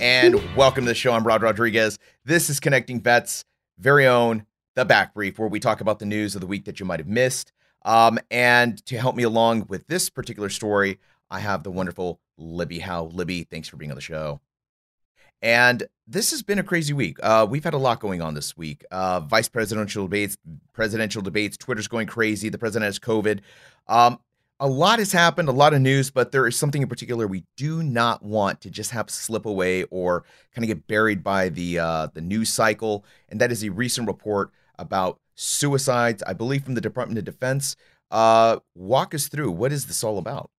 And welcome to the show. I'm Rod Rodriguez. This is Connecting Vets, very own The Back Brief, where we talk about the news of the week that you might have missed. Um, and to help me along with this particular story, I have the wonderful Libby Howe. Libby, thanks for being on the show. And this has been a crazy week. Uh, we've had a lot going on this week. Uh, vice presidential debates, presidential debates. Twitter's going crazy. The president has COVID. Um, a lot has happened, a lot of news, but there is something in particular we do not want to just have slip away or kind of get buried by the uh, the news cycle, and that is a recent report about suicides, I believe, from the Department of Defense. Uh, walk us through what is this all about?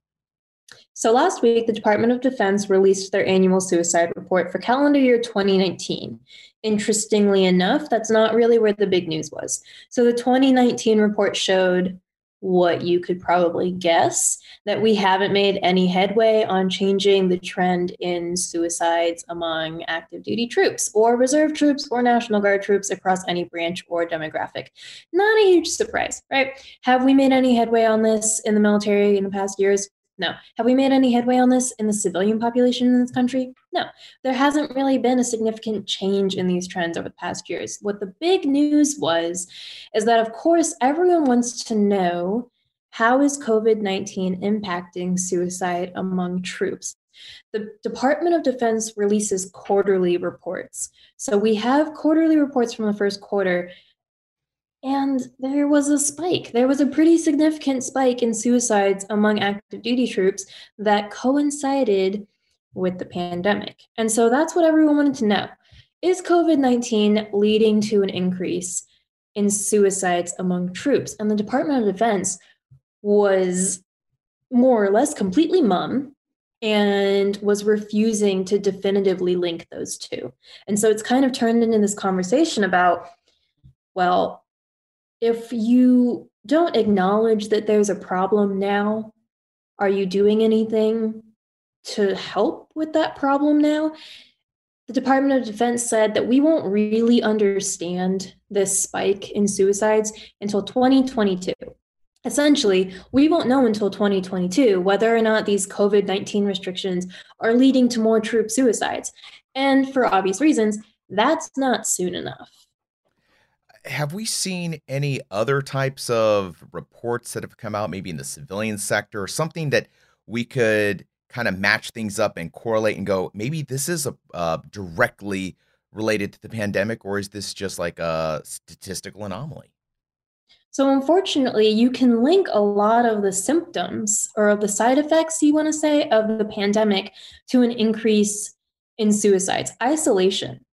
So last week, the Department of Defense released their annual suicide report for calendar year 2019. Interestingly enough, that's not really where the big news was. So the 2019 report showed what you could probably guess that we haven't made any headway on changing the trend in suicides among active duty troops or reserve troops or National Guard troops across any branch or demographic. Not a huge surprise, right? Have we made any headway on this in the military in the past years? No. Have we made any headway on this in the civilian population in this country? No. There hasn't really been a significant change in these trends over the past years. What the big news was is that, of course, everyone wants to know how is COVID 19 impacting suicide among troops? The Department of Defense releases quarterly reports. So we have quarterly reports from the first quarter and there was a spike. There was a pretty significant spike in suicides among active duty troops that coincided with the pandemic. And so that's what everyone wanted to know. Is COVID 19 leading to an increase in suicides among troops? And the Department of Defense was more or less completely mum and was refusing to definitively link those two. And so it's kind of turned into this conversation about, well, if you don't acknowledge that there's a problem now, are you doing anything to help with that problem now? The Department of Defense said that we won't really understand this spike in suicides until 2022. Essentially, we won't know until 2022 whether or not these COVID 19 restrictions are leading to more troop suicides. And for obvious reasons, that's not soon enough have we seen any other types of reports that have come out, maybe in the civilian sector, or something that we could kind of match things up and correlate and go, maybe this is a uh, directly related to the pandemic, or is this just like a statistical anomaly? So, unfortunately, you can link a lot of the symptoms or the side effects, you want to say, of the pandemic to an increase in suicides. Isolation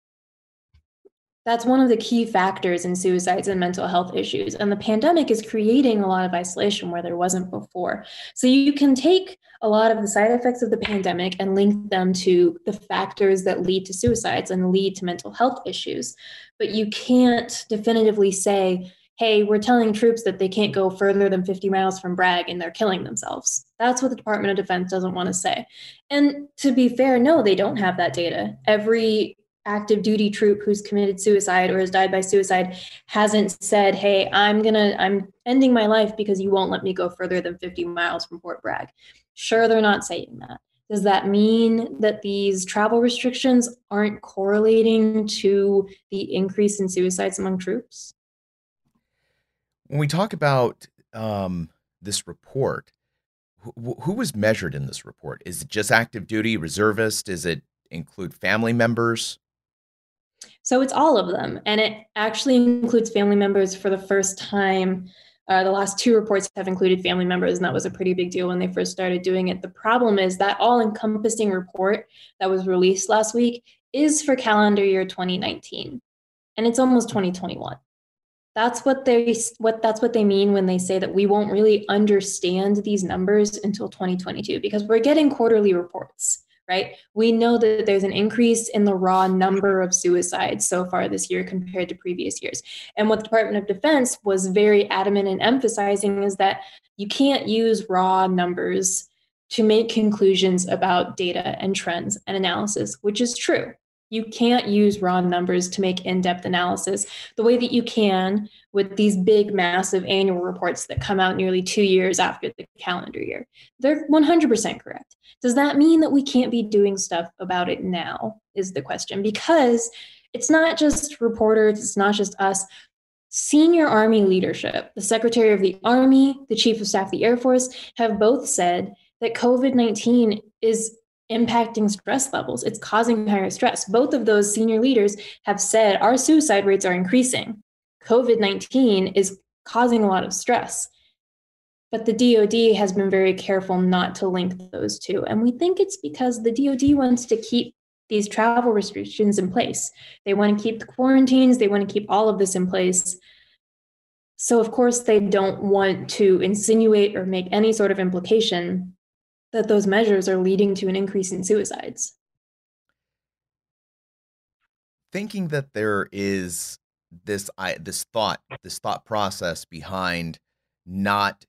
that's one of the key factors in suicides and mental health issues. And the pandemic is creating a lot of isolation where there wasn't before. So you can take a lot of the side effects of the pandemic and link them to the factors that lead to suicides and lead to mental health issues. But you can't definitively say, hey, we're telling troops that they can't go further than 50 miles from Bragg and they're killing themselves. That's what the Department of Defense doesn't want to say. And to be fair, no, they don't have that data. Every active duty troop who's committed suicide or has died by suicide hasn't said, "Hey, I'm going to I'm ending my life because you won't let me go further than 50 miles from Fort Bragg." Sure, they're not saying that. Does that mean that these travel restrictions aren't correlating to the increase in suicides among troops? When we talk about um, this report, who, who was measured in this report? Is it just active duty, reservist? Is it include family members? So it's all of them. And it actually includes family members for the first time. Uh, the last two reports have included family members, and that was a pretty big deal when they first started doing it. The problem is that all encompassing report that was released last week is for calendar year 2019, and it's almost 2021. That's what they what that's what they mean when they say that we won't really understand these numbers until 2022 because we're getting quarterly reports right? We know that there's an increase in the raw number of suicides so far this year compared to previous years. And what the Department of Defense was very adamant in emphasizing is that you can't use raw numbers to make conclusions about data and trends and analysis, which is true. You can't use raw numbers to make in depth analysis the way that you can with these big, massive annual reports that come out nearly two years after the calendar year. They're 100% correct. Does that mean that we can't be doing stuff about it now? Is the question. Because it's not just reporters, it's not just us. Senior Army leadership, the Secretary of the Army, the Chief of Staff of the Air Force, have both said that COVID 19 is impacting stress levels. It's causing higher stress. Both of those senior leaders have said our suicide rates are increasing. COVID 19 is causing a lot of stress. But the DoD has been very careful not to link those two. And we think it's because the DoD wants to keep these travel restrictions in place. They want to keep the quarantines, they want to keep all of this in place. So, of course, they don't want to insinuate or make any sort of implication that those measures are leading to an increase in suicides. Thinking that there is this I, this thought this thought process behind not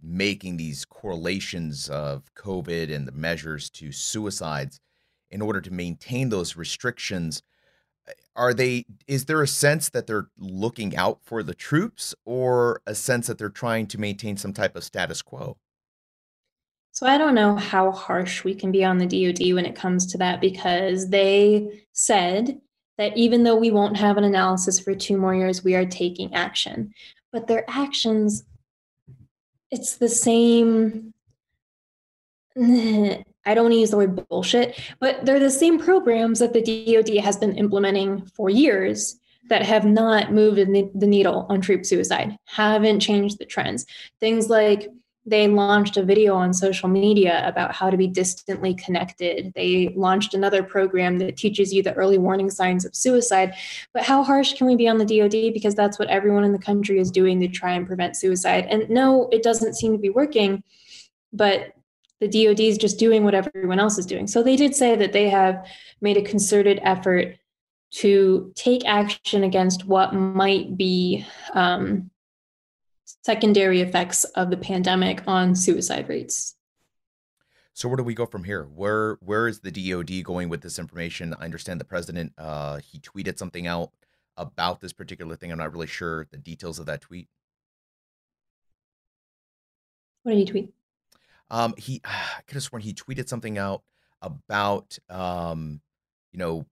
making these correlations of COVID and the measures to suicides in order to maintain those restrictions eh, are they is there a sense that they're looking out for the troops or a sense that they're trying to maintain some type of status quo so I don't know how harsh we can be on the DoD when it comes to that because they said that even though we won't have an analysis for two more years, we are taking action. But their actions, it's the same. I don't want to use the word bullshit, but they're the same programs that the DoD has been implementing for years that have not moved the needle on troop suicide, haven't changed the trends. Things like they launched a video on social media about how to be distantly connected. They launched another program that teaches you the early warning signs of suicide. But how harsh can we be on the DoD? Because that's what everyone in the country is doing to try and prevent suicide. And no, it doesn't seem to be working, but the DoD is just doing what everyone else is doing. So they did say that they have made a concerted effort to take action against what might be um, secondary effects of the pandemic on suicide rates. So where do we go from here? Where where is the DoD going with this information? I understand the president uh, he tweeted something out about this particular thing. I'm not really sure the details of that tweet. What did he tweet? Um, he I could have sworn he tweeted something out about um, you know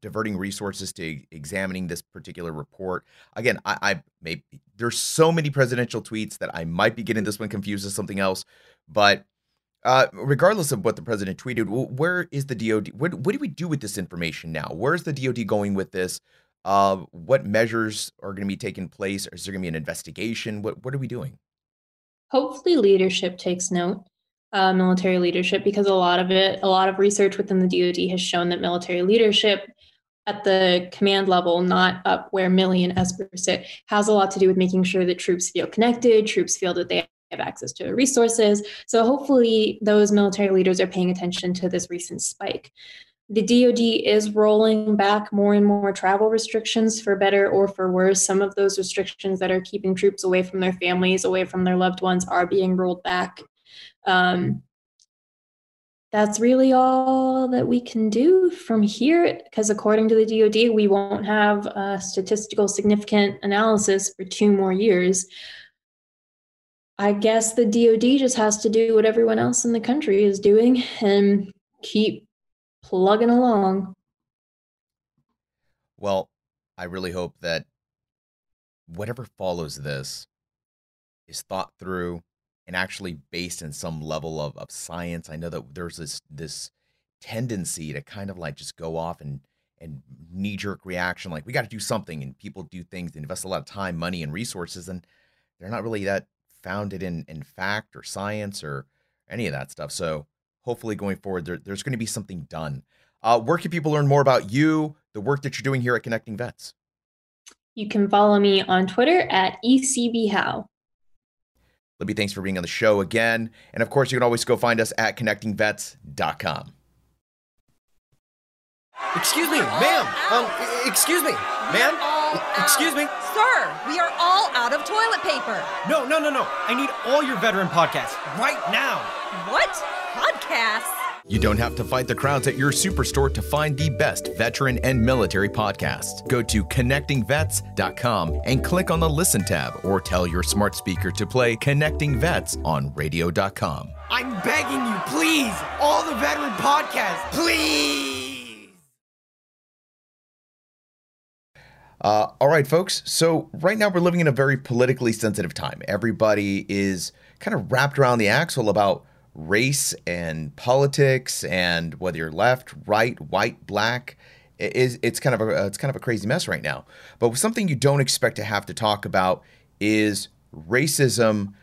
diverting resources to examining this particular report. Again, I, I may there's so many presidential tweets that I might be getting this one confused with something else, but uh, regardless of what the president tweeted, where is the DoD? What, what do we do with this information now? Where's the DoD going with this? Uh, what measures are going to be taking place? Is there going to be an investigation? What what are we doing? Hopefully, leadership takes note uh, military leadership because a lot of it, a lot of research within the DoD has shown that military leadership at the command level, not up where Milley and Esper sit, has a lot to do with making sure that troops feel connected, troops feel that they have access to resources. So hopefully those military leaders are paying attention to this recent spike. The DoD is rolling back more and more travel restrictions for better or for worse. Some of those restrictions that are keeping troops away from their families, away from their loved ones, are being rolled back. Um, that's really all that we can do from here because according to the DoD, we won't have a statistical significant analysis for two more years. I guess the DoD just has to do what everyone else in the country is doing and keep plugging along. Well, I really hope that whatever follows this is thought through and actually based in some level of, of science. I know that there's this this tendency to kind of like just go off and and knee jerk reaction, like we got to do something, and people do things, and invest a lot of time, money, and resources, and they're not really that founded in in fact or science or any of that stuff. So hopefully, going forward, there, there's going to be something done. Uh, where can people learn more about you, the work that you're doing here at Connecting Vets? You can follow me on Twitter at ECBHowe. Libby, thanks for being on the show again. And of course, you can always go find us at connectingvets.com. Excuse me, ma'am. Um, excuse me, ma'am. Excuse me. Sir, we are all out of toilet paper. No, no, no, no. I need all your veteran podcasts right now. What? Podcasts? You don't have to fight the crowds at your superstore to find the best veteran and military podcasts. Go to connectingvets.com and click on the listen tab or tell your smart speaker to play Connecting Vets on radio.com. I'm begging you, please. All the veteran podcasts, please. Uh, all right, folks. So, right now we're living in a very politically sensitive time. Everybody is kind of wrapped around the axle about race and politics and whether you're left, right, white, black. It is it's kind of a it's kind of a crazy mess right now. But something you don't expect to have to talk about is racism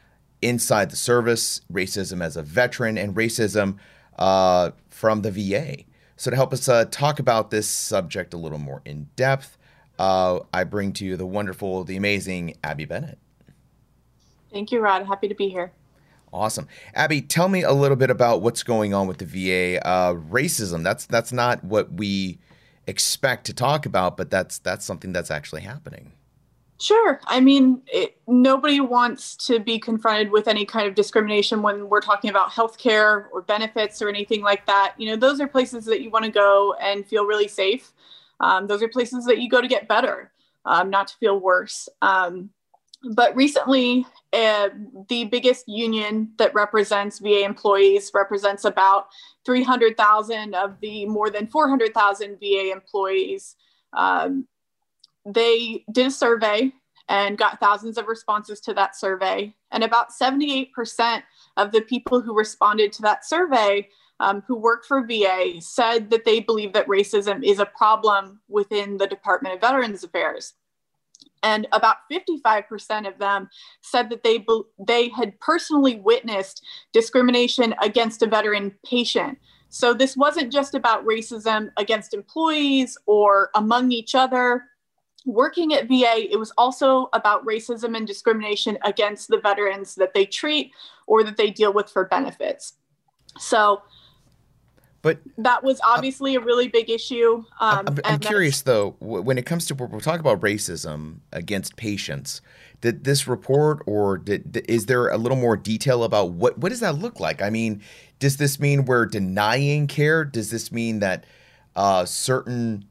inside the service, racism as a veteran, and racism uh, from the VA. So to help us uh, talk about this subject a little more in depth, uh, I bring to you the wonderful, the amazing Abbie Bennett. Thank you, Rod. Happy to be here. Awesome, Abbie. Tell me a little bit about what's going on with the VA. Uh, racism. That's that's not what we expect to talk about, but that's that's something that's actually happening. Sure. I mean, it, nobody wants to be confronted with any kind of discrimination when we're talking about healthcare or benefits or anything like that. You know, those are places that you want to go and feel really safe. Um, those are places that you go to get better, um, not to feel worse. Um, but recently, uh, the biggest union that represents VA employees represents about 300,000 of the more than 400,000 VA employees. Um, they did a survey and got thousands of responses to that survey. And about 78% of the people who responded to that survey um, who work for VA said that they believe that racism is a problem within the Department of Veterans Affairs. And about 55% of them said that they, they had personally witnessed discrimination against a veteran patient. So this wasn't just about racism against employees or among each other. Working at VA, it was also about racism and discrimination against the veterans that they treat or that they deal with for benefits. So but that was obviously a really big issue. Um, I'm, I'm curious though, when it comes to we're talking about racism against patients, did this report or did, is there a little more detail about what what does that look like? I mean, does this mean we're denying care? Does this mean that uh, certain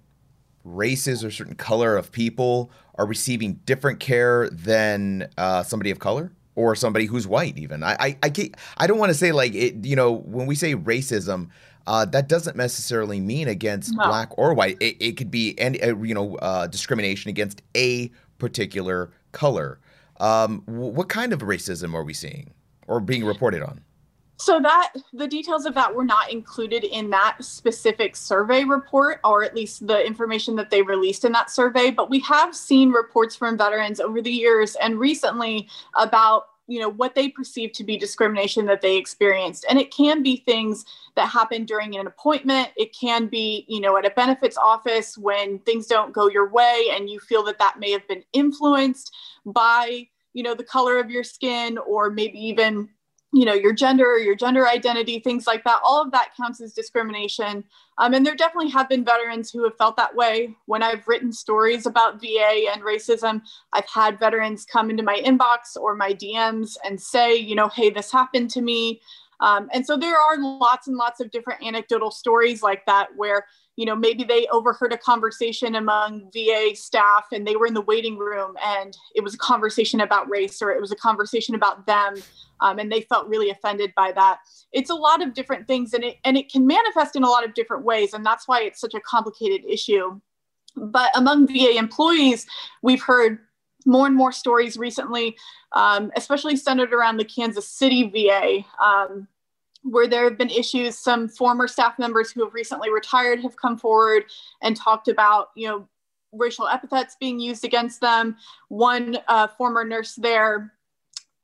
races or certain color of people are receiving different care than uh, somebody of color? or somebody who's white even i i i, can't, I don't want to say like it you know when we say racism uh, that doesn't necessarily mean against no. black or white. It, it could be any uh, you know uh, discrimination against a particular color. Um, what kind of racism are we seeing or being reported on? So that the details of that were not included in that specific survey report, or at least the information that they released in that survey. But we have seen reports from veterans over the years and recently about you know what they perceive to be discrimination that they experienced. And it can be things that happen during an appointment. It can be you know at a benefits office when things don't go your way and you feel that that may have been influenced by you know the color of your skin or maybe even you know your gender your gender identity things like that all of that counts as discrimination. Um, and there definitely have been veterans who have felt that way. When i've written stories about va and racism i've had veterans come into my inbox or my dms and say you know hey this happened to me um, and so there are lots and lots of different anecdotal stories like that where you know maybe they overheard a conversation among va staff and they were in the waiting room and it was a conversation about race or it was a conversation about them um, and they felt really offended by that. It's a lot of different things, and it and it can manifest in a lot of different ways, and that's why it's such a complicated issue. But among VA employees, we've heard more and more stories recently, um, especially centered around the Kansas City VA, um, where there have been issues. Some former staff members who have recently retired have come forward and talked about, you know, racial epithets being used against them. One uh, former nurse there,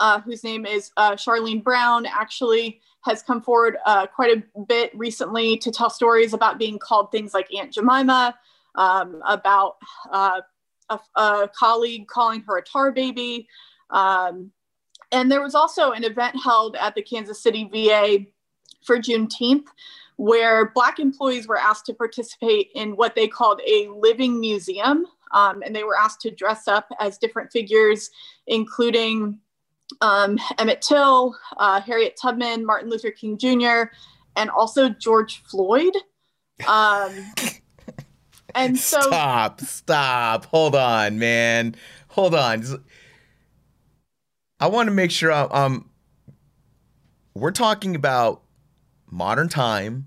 uh, whose name is uh, Charlene Brown, actually has come forward uh, quite a bit recently to tell stories about being called things like Aunt Jemima, um, about uh, a, a, colleague calling her a tar baby. Um, and there was also an event held at the Kansas City VA for Juneteenth where Black employees were asked to participate in what they called a living museum. Um, and they were asked to dress up as different figures, including um, Emmett Till, uh, Harriet Tubman, Martin Luther King Jr., and also George Floyd. Um, and so. Stop, stop. Hold on, man. Hold on. I want to make sure I'm. Um, we're talking about modern time.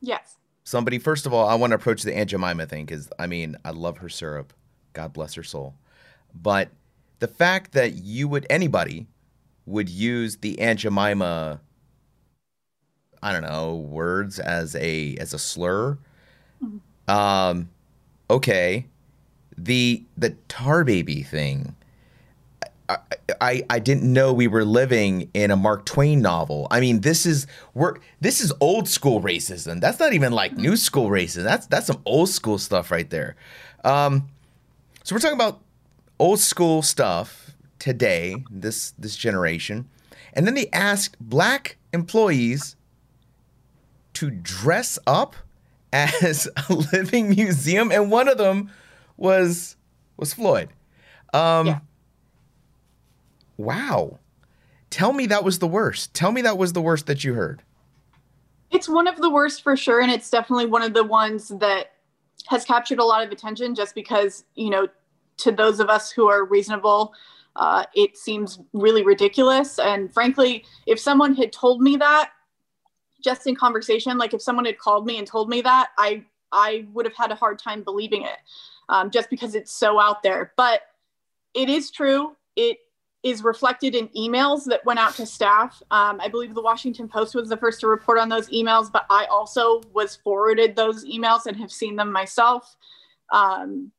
Yes. Somebody, first of all, I want to approach the Aunt Jemima thing because I mean, I love her syrup. God bless her soul. But the fact that you would, anybody would use the Aunt Jemima, I don't know, words as a as a slur. Mm-hmm. Um, okay, the the tar baby thing. I, I, I didn't know we were living in a Mark Twain novel. I mean, this is we're this is old school racism. That's not even like new school racism. That's that's some old school stuff right there. Um, so we're talking about old school stuff today, this this generation, and then they asked black employees to dress up as a living museum, and one of them was was Floyd. Um, yeah. Wow. Tell me that was the worst. Tell me that was the worst that you heard. It's one of the worst for sure, and it's definitely one of the ones that has captured a lot of attention just because you know to those of us who are reasonable uh, it seems really ridiculous. And frankly, if someone had told me that just in conversation, like if someone had called me and told me that, I I would have had a hard time believing it, um, just because it's so out there. But it is true. It is reflected in emails that went out to staff. Um, I believe the Washington Post was the first to report on those emails, but I also was forwarded those emails and have seen them myself. Um,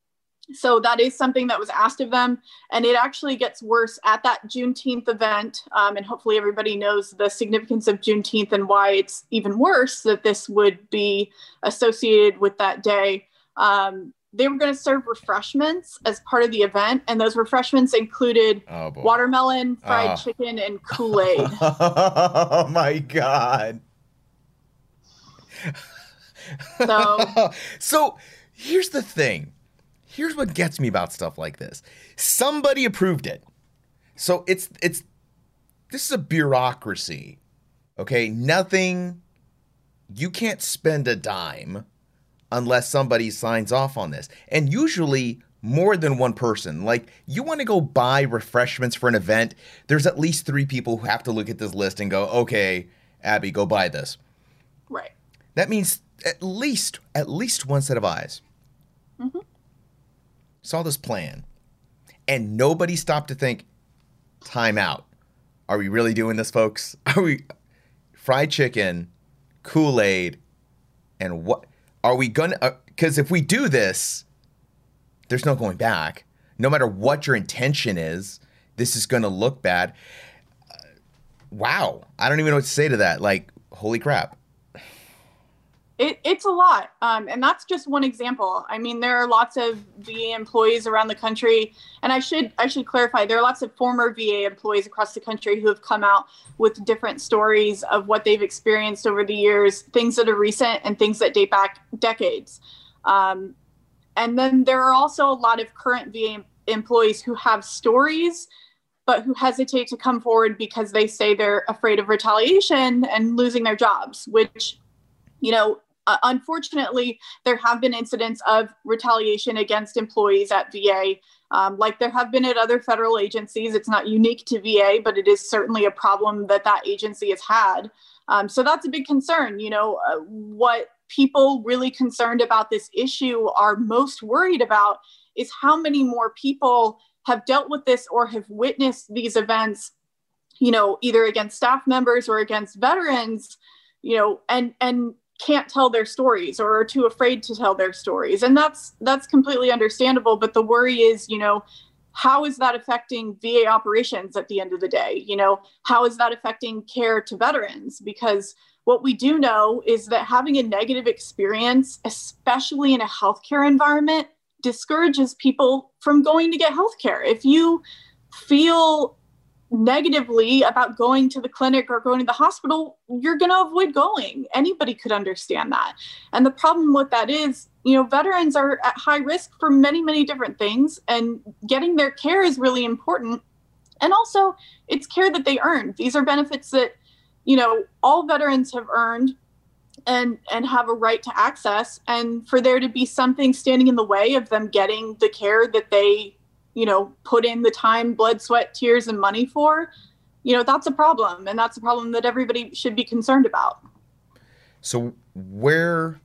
so that is something that was asked of them and it actually gets worse at that juneteenth event um, and hopefully everybody knows the significance of juneteenth and why it's even worse that this would be associated with that day. Um, they were going to serve refreshments as part of the event and those refreshments included oh, watermelon fried oh. chicken and kool-aid. Oh my god. So so here's the thing here's what gets me about stuff like this. Somebody approved it. So it's it's this is a bureaucracy. Okay? Nothing you can't spend a dime unless somebody signs off on this. And usually more than one person. Like you want to go buy refreshments for an event, there's at least 3 people who have to look at this list and go, "Okay, Abbie, go buy this." Right. That means at least at least one set of eyes. Mm-hmm saw this plan, and nobody stopped to think, time out. Are we really doing this, folks? Are we fried chicken, Kool Aid, and what? Are we gonna? Because uh, if we do this, there's no going back. No matter what your intention is, this is gonna look bad. Uh, wow, I don't even know what to say to that. Like, holy crap. It, it's a lot. Um, and that's just one example. I mean, there are lots of VA employees around the country. And I should, I should clarify, there are lots of former VA employees across the country who have come out with different stories of what they've experienced over the years, things that are recent and things that date back decades. Um, and then there are also a lot of current VA employees who have stories but who hesitate to come forward because they say they're afraid of retaliation and losing their jobs, which, you know, uh, unfortunately, there have been incidents of retaliation against employees at VA, um, like there have been at other federal agencies. It's not unique to VA, but it is certainly a problem that that agency has had. Um, so that's a big concern. You know, uh, what people really concerned about this issue are most worried about is how many more people have dealt with this or have witnessed these events, you know, either against staff members or against veterans, you know, and and can't tell their stories or are too afraid to tell their stories. And that's that's completely understandable, but the worry is, you know, how is that affecting VA operations at the end of the day? You know, how is that affecting care to veterans? Because what we do know is that having a negative experience, especially in a healthcare environment, discourages people from going to get healthcare. If you feel negatively about going to the clinic or going to the hospital, you're going to avoid going. Anybody could understand that. And the problem with that is, you know, veterans are at high risk for many, many different things, and getting their care is really important. And also, it's care that they earned. These are benefits that, you know, all veterans have earned and and have a right to access and for there to be something standing in the way of them getting the care that they you know put in the time blood sweat tears and money for you know that's a problem and that's a problem that everybody should be concerned about. So where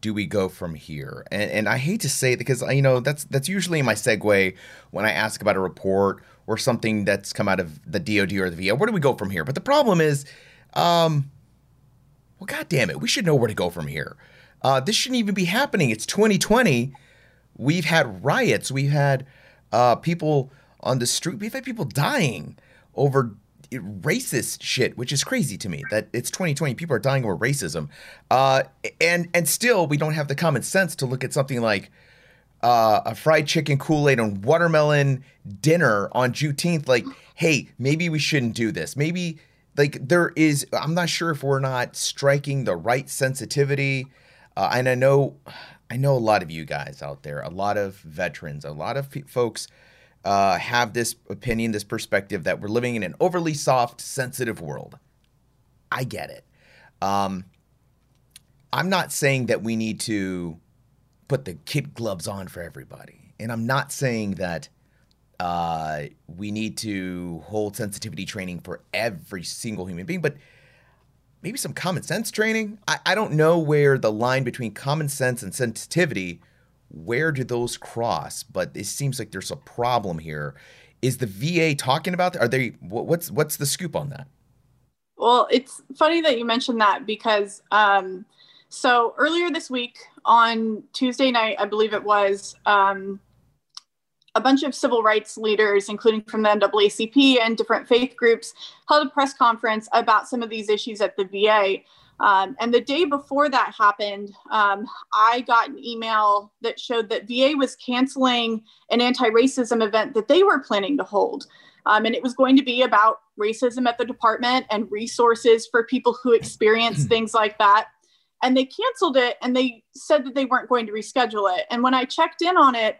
do we go from here? And, and i hate to say it because you know that's that's usually my segue when i ask about a report or something that's come out of the dod or the va where do we go from here? But the problem is um well god damn it we should know where to go from here. Uh, this shouldn't even be happening. It's 2020 we've had riots. We've had uh, people on the street. We've had people dying over racist shit, which is crazy to me. That it's 2020, people are dying over racism, uh, and and still we don't have the common sense to look at something like uh, a fried chicken, Kool Aid, and watermelon dinner on Juneteenth. Like, hey, maybe we shouldn't do this. Maybe like there is. I'm not sure if we're not striking the right sensitivity. Uh, and I know I know a lot of you guys out there, a lot of veterans, a lot of pe- folks uh, have this opinion, this perspective that we're living in an overly soft, sensitive world. I get it. Um, I'm not saying that we need to put the kid gloves on for everybody. And I'm not saying that uh, we need to hold sensitivity training for every single human being, but maybe some common sense training. I, I don't know where the line between common sense and sensitivity, where do those cross? But it seems like there's a problem here. Is the VA talking about that? Are they what's what's the scoop on that? Well, it's funny that you mentioned that because um, so earlier this week on Tuesday night, I believe it was, um, a bunch of civil rights leaders, including from the NAACP and different faith groups, held a press conference about some of these issues at the VA. Um, and the day before that happened, um, I got an email that showed that VA was canceling an anti racism event that they were planning to hold. Um, and it was going to be about racism at the department and resources for people who experience things like that. And they canceled it and they said that they weren't going to reschedule it. And when I checked in on it,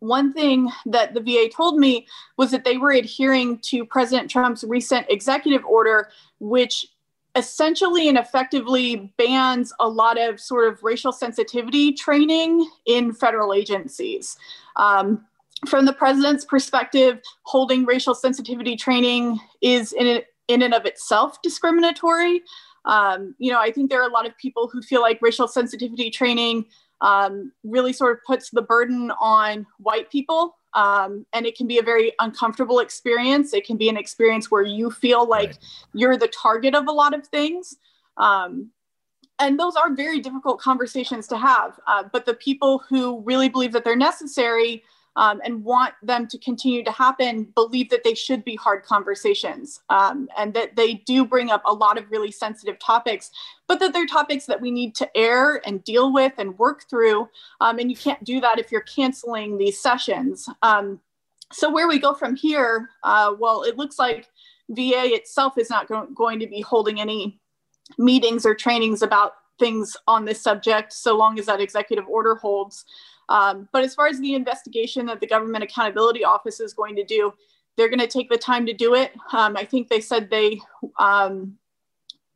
one thing that the VA told me was that they were adhering to President Trump's recent executive order, which essentially and effectively bans a lot of sort of racial sensitivity training in federal agencies. Um, from the president's perspective, holding racial sensitivity training is in, in and of itself discriminatory. Um, you know, I think there are a lot of people who feel like racial sensitivity training um, really sort of puts the burden on white people. Um, and it can be a very uncomfortable experience. It can be an experience where you feel like right. you're the target of a lot of things. Um, and those are very difficult conversations to have. Uh, but the people who really believe that they're necessary um, and want them to continue to happen believe that they should be hard conversations um, and that they do bring up a lot of really sensitive topics, but that they're topics that we need to air and deal with and work through. Um, and you can't do that if you're canceling these sessions. Um, so, where we go from here, uh, well, it looks like VA itself is not go- going to be holding any meetings or trainings about things on this subject so long as that executive order holds. Um, but as far as the investigation that the Government Accountability Office is going to do, they're going to take the time to do it. Um, I think they said they um,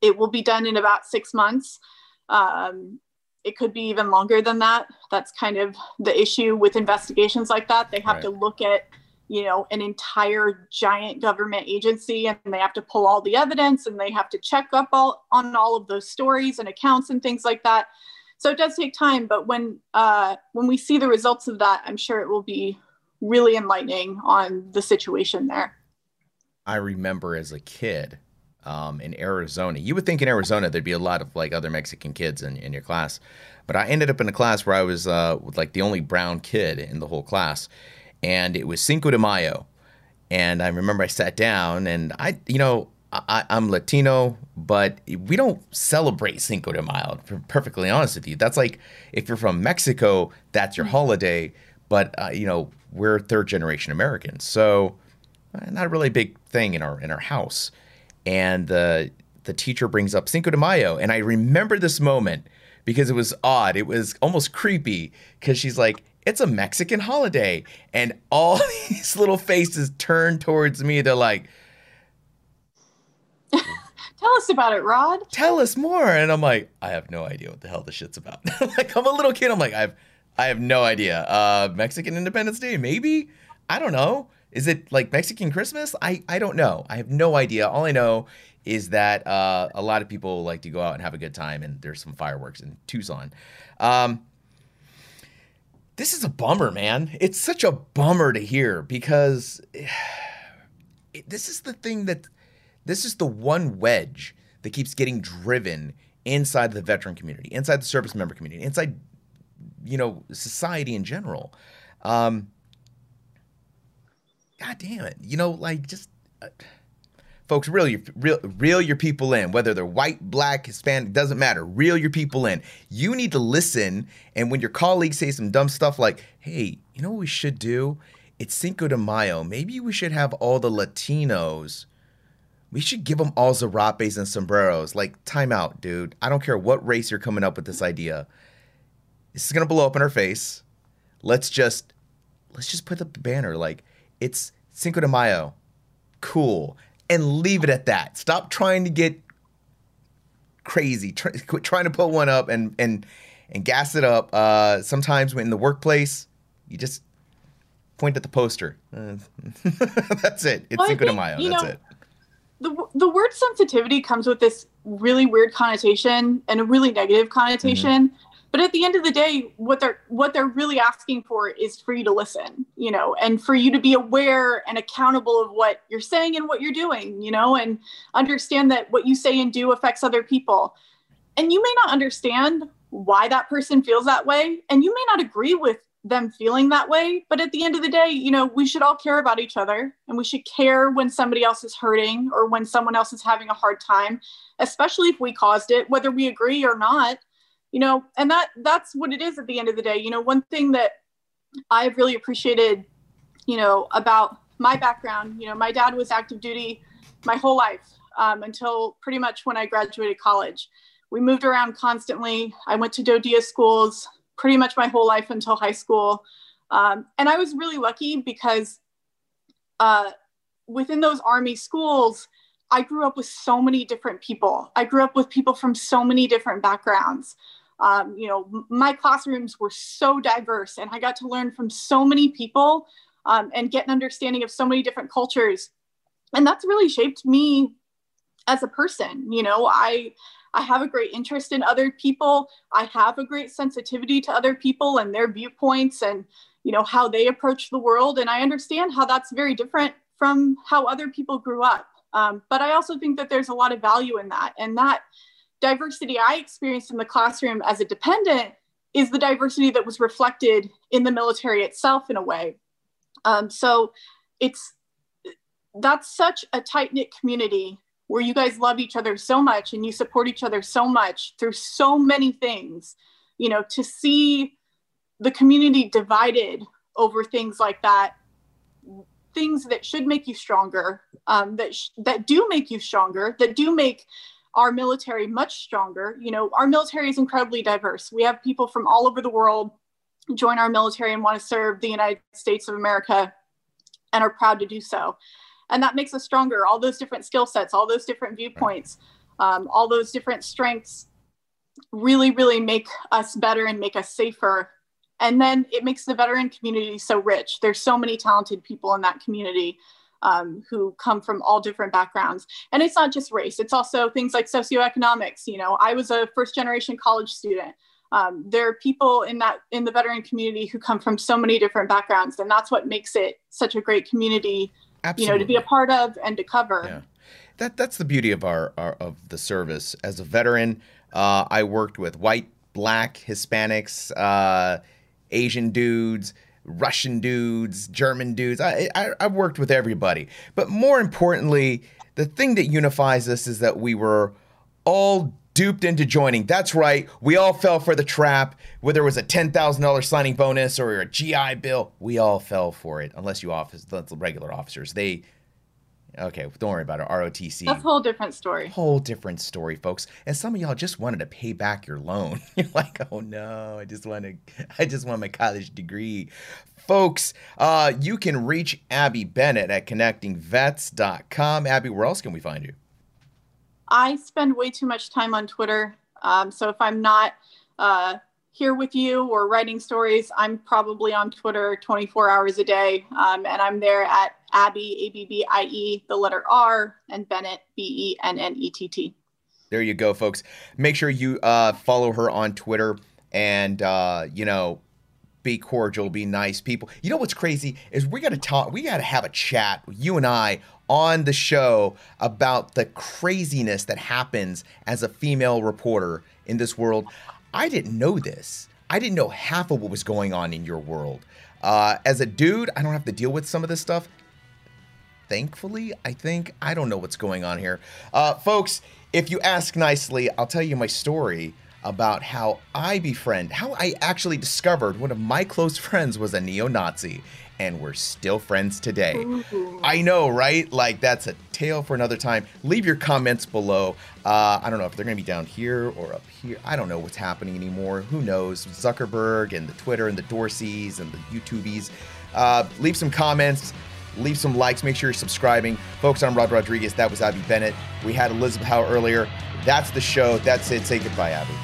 it will be done in about six months. Um, it could be even longer than that. That's kind of the issue with investigations like that. They have right. to look at you know an entire giant government agency and they have to pull all the evidence and they have to check up all on all of those stories and accounts and things like that so it does take time but when uh, when we see the results of that i'm sure it will be really enlightening on the situation there. I remember as a kid um, in Arizona. You would think in Arizona there'd be a lot of like other Mexican kids in, in your class, but I ended up in a class where I was uh, like the only brown kid in the whole class, and it was Cinco de Mayo, and I remember I sat down and I, you know, I, am Latino, but we don't celebrate Cinco de Mayo. To be perfectly honest with you, that's like if you're from Mexico, that's your holiday. But uh, you know, we're third generation Americans, so uh, not a really a big thing in our in our house and the the teacher brings up Cinco de Mayo, and I remember this moment because it was odd. It was almost creepy because she's like, "It's a Mexican holiday," and all these little faces turn towards me. They're like. Tell us about it, Rod. Tell us more. And I'm like, I have no idea what the hell this shit's about. like, I'm a little kid. I'm like, I have, I have no idea. Uh, Mexican Independence Day, maybe. I don't know. Is it like Mexican Christmas? I, I don't know. I have no idea. All I know is that uh, a lot of people like to go out and have a good time, and there's some fireworks in Tucson. Um, this is a bummer, man. It's such a bummer to hear because it, this is the thing that this is the one wedge that keeps getting driven inside the veteran community, inside the service member community, inside you know society in general. Um, God damn it. You know, like just uh, folks, reel your reel, reel your people in. Whether they're white, black, Hispanic, doesn't matter. Reel your people in. You need to listen. And when your colleagues say some dumb stuff like, "Hey, you know what we should do? It's Cinco de Mayo. Maybe we should have all the Latinos." We should give them all zarapes and sombreros. Like, time out, dude. I don't care what race you're coming up with this idea. This is gonna blow up in our face. Let's just let's just put the banner like it's Cinco de Mayo. Cool. And leave it at that. Stop trying to get crazy. Try, quit trying to put one up and and and gas it up. Uh, sometimes when in the workplace, you just point at the poster. Uh, that's it. It's well, Cinco de Mayo. That's know, it. The, the word sensitivity comes with this really weird connotation and a really negative connotation. Mm-hmm but at the end of the day what they're what they're really asking for is for you to listen you know and for you to be aware and accountable of what you're saying and what you're doing you know and understand that what you say and do affects other people and you may not understand why that person feels that way and you may not agree with them feeling that way. But at the end of the day you know we should all care about each other and we should care when somebody else is hurting or when someone else is having a hard time especially if we caused it whether we agree or not you know. And that that's what it is at the end of the day. You know one thing that i've really appreciated you know about my background you know my dad was active duty my whole life um, until pretty much when i graduated college. We moved around constantly. I went to DoDEA schools pretty much my whole life until high school um, and i was really lucky because uh, within those army schools i grew up with so many different people i grew up with people from so many different backgrounds um, you know, my classrooms were so diverse and I got to learn from so many people um, and get an understanding of so many different cultures. And that's really shaped me as a person. You know, I, I have a great interest in other people. I have a great sensitivity to other people and their viewpoints and, you know, how they approach the world. And I understand how that's very different from how other people grew up. Um, but I also think that there's a lot of value in that. And that diversity I experienced in the classroom as a dependent is the diversity that was reflected in the military itself in a way. Um, so it's that's such a tight knit community where you guys love each other so much and you support each other so much through so many things. You know, to see the community divided over things like that, things that should make you stronger, um, that sh- that do make you stronger, that do make our military much stronger. You know, our military is incredibly diverse. We have people from all over the world join our military and want to serve the United States of America and are proud to do so. And that makes us stronger. All those different skill sets, all those different viewpoints, um, all those different strengths really, really make us better and make us safer. And then it makes the veteran community so rich. There's so many talented people in that community um, who come from all different backgrounds. And it's not just race, it's also things like socioeconomics. You know, I was a first generation college student. um, there are people in that in the veteran community who come from so many different backgrounds and that's what makes it such a great community Absolutely. you know to be a part of and to cover yeah. that that's the beauty of our, our of the service as a veteran uh, i worked with white black hispanics uh, asian dudes russian dudes german dudes I, I i've worked with everybody but more importantly the thing that unifies us is that we were all duped into joining. That's right. We all fell for the trap. Whether it was a $10,000 signing bonus or a GI Bill, we all fell for it. Unless you office, the regular officers. They, okay, don't worry about it. ROTC. That's a whole different story. Whole different story, folks. And some of y'all just wanted to pay back your loan. You're like, oh no, I just want to, I just want my college degree. Folks, uh, you can reach Abbie Bennett at connectingvets.com. Abbie, where else can we find you? I spend way too much time on Twitter. Um, so if I'm not uh, here with you or writing stories, I'm probably on Twitter 24 hours a day. Um, and I'm there at Abbie, A B B I E, the letter R, and Bennett, B E N N E T T. There you go, folks. Make sure you uh, follow her on Twitter and, uh, you know, be cordial, be nice people. You know what's crazy is we got to talk, we got to have a chat, you and I, on the show about the craziness that happens as a female reporter in this world. I didn't know this. I didn't know half of what was going on in your world. Uh, as a dude, I don't have to deal with some of this stuff. Thankfully, I think. I don't know what's going on here. Uh, folks, if you ask nicely, I'll tell you my story about how I befriend, how I actually discovered one of my close friends was a neo Nazi and we're still friends today. Ooh. I know, right? Like that's a tale for another time. Leave your comments below. Uh, I don't know if they're going to be down here or up here. I don't know what's happening anymore. Who knows? Zuckerberg and the Twitter and the Dorseys and the YouTubies. Uh, leave some comments. Leave some likes. Make sure you're subscribing. Folks, I'm Rod Rodriguez. That was Abbie Bennett. We had Elizabeth Howe earlier. That's the show. That's it. Say goodbye, Abbie.